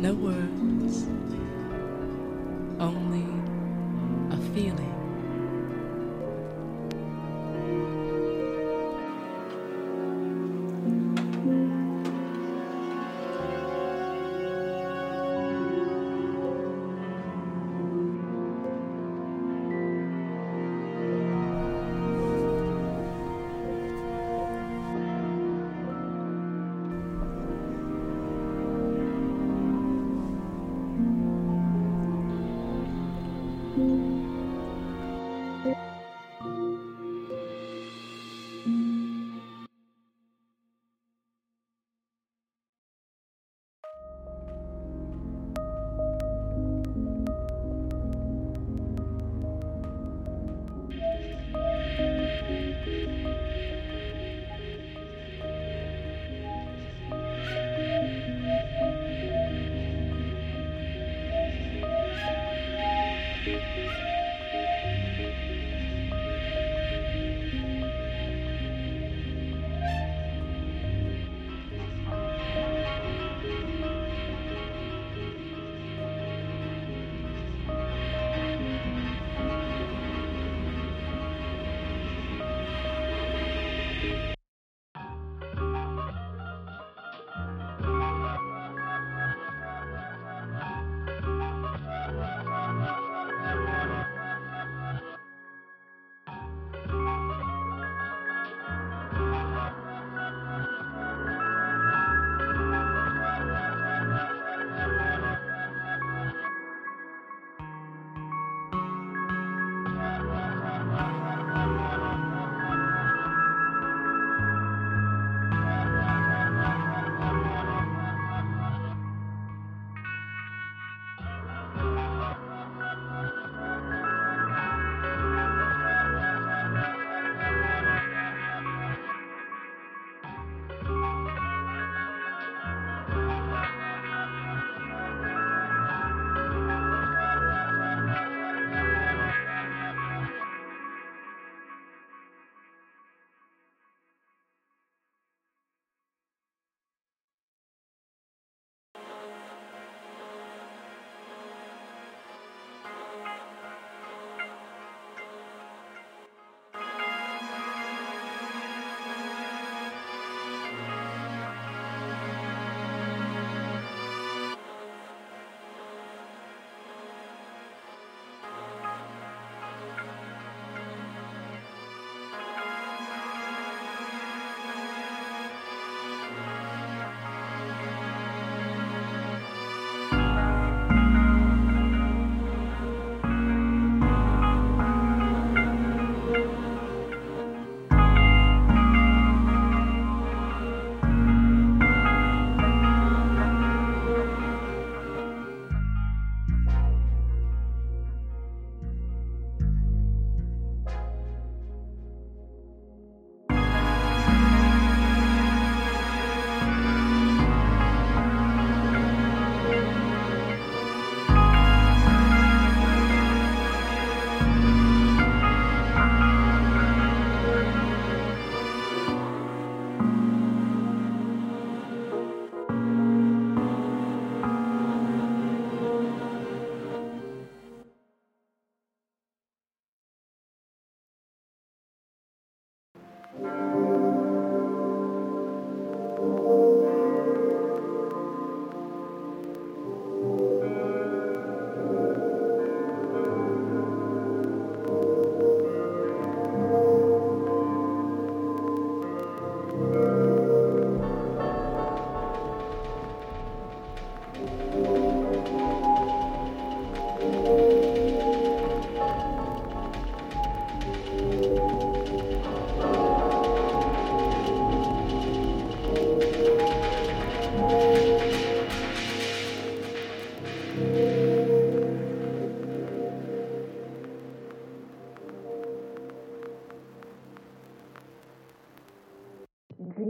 No words, only a feeling. Música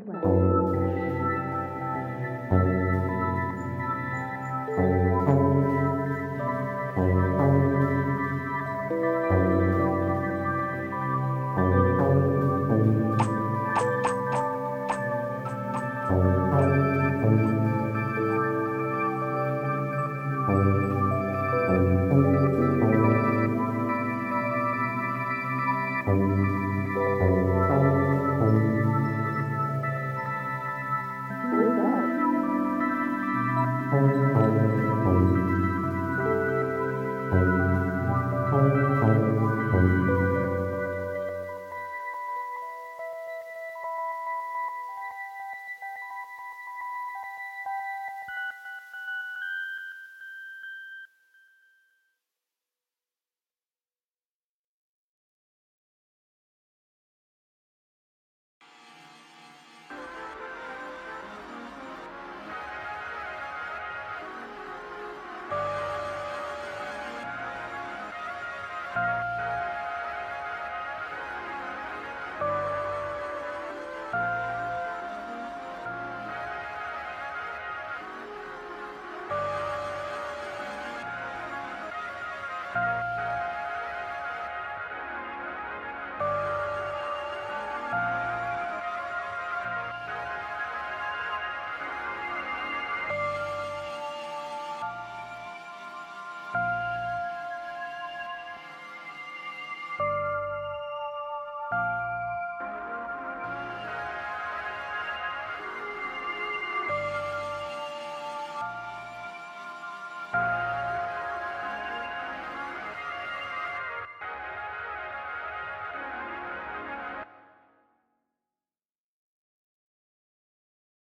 and well. Thank you.